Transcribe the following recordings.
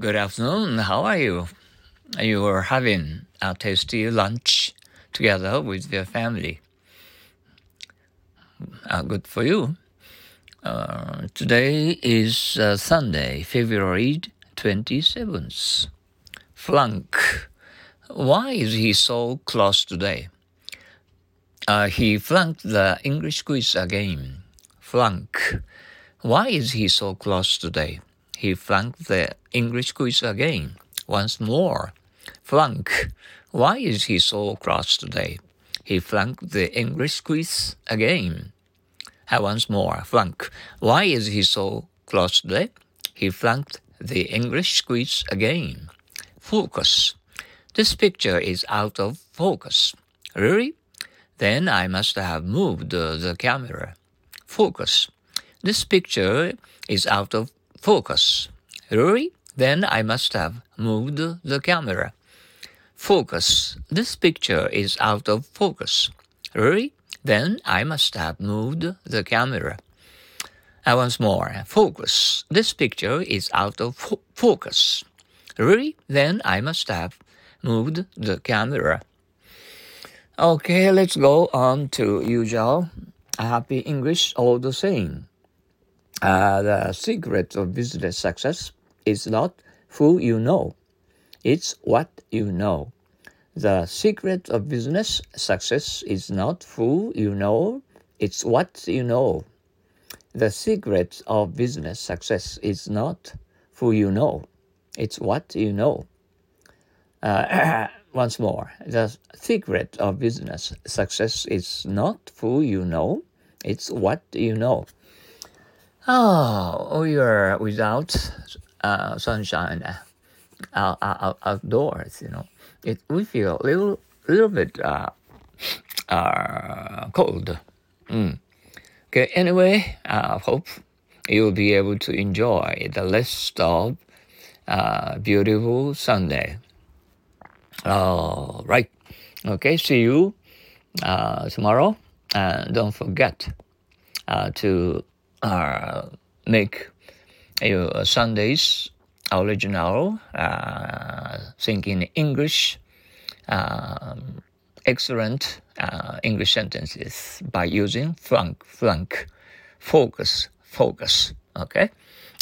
Good afternoon. How are you? You are having a tasty lunch together with your family. Uh, good for you. Uh, today is uh, Sunday, February 27th. Flunk. Why is he so close today? Uh, he flunked the English quiz again. Flunk. Why is he so close today? He flunked the English quiz again. Once more. Flunk. Why is he so cross today? He flunked the English quiz again. Uh, once more. Flunk. Why is he so cross today? He flunked the English quiz again. Focus. This picture is out of focus. Really? Then I must have moved the camera. Focus. This picture is out of focus. Really? Then I must have moved the camera. Focus. This picture is out of focus. Really? Then I must have moved the camera. And once more. Focus. This picture is out of fo focus. Really? Then I must have moved the camera. Okay, let's go on to usual happy English all the same. Uh, the secret of business success is not who you know, it's what you know. The secret of business success is not who you know, it's what you know. The secret of business success is not who you know, it's what you know. Uh, once more, the secret of business success is not who you know, it's what you know. Oh, we are without uh, sunshine uh, out, outdoors, you know. It, we feel a little, little bit uh, uh, cold. Mm. Okay, anyway, I hope you'll be able to enjoy the rest of uh, beautiful Sunday. All right. Okay, see you uh, tomorrow. And don't forget uh, to uh, make your Sundays original, uh, thinking English, um, excellent uh, English sentences by using flunk, flunk, focus, focus. Okay?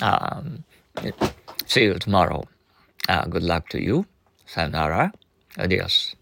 Um, see you tomorrow. Uh, good luck to you. Sayonara. Adios.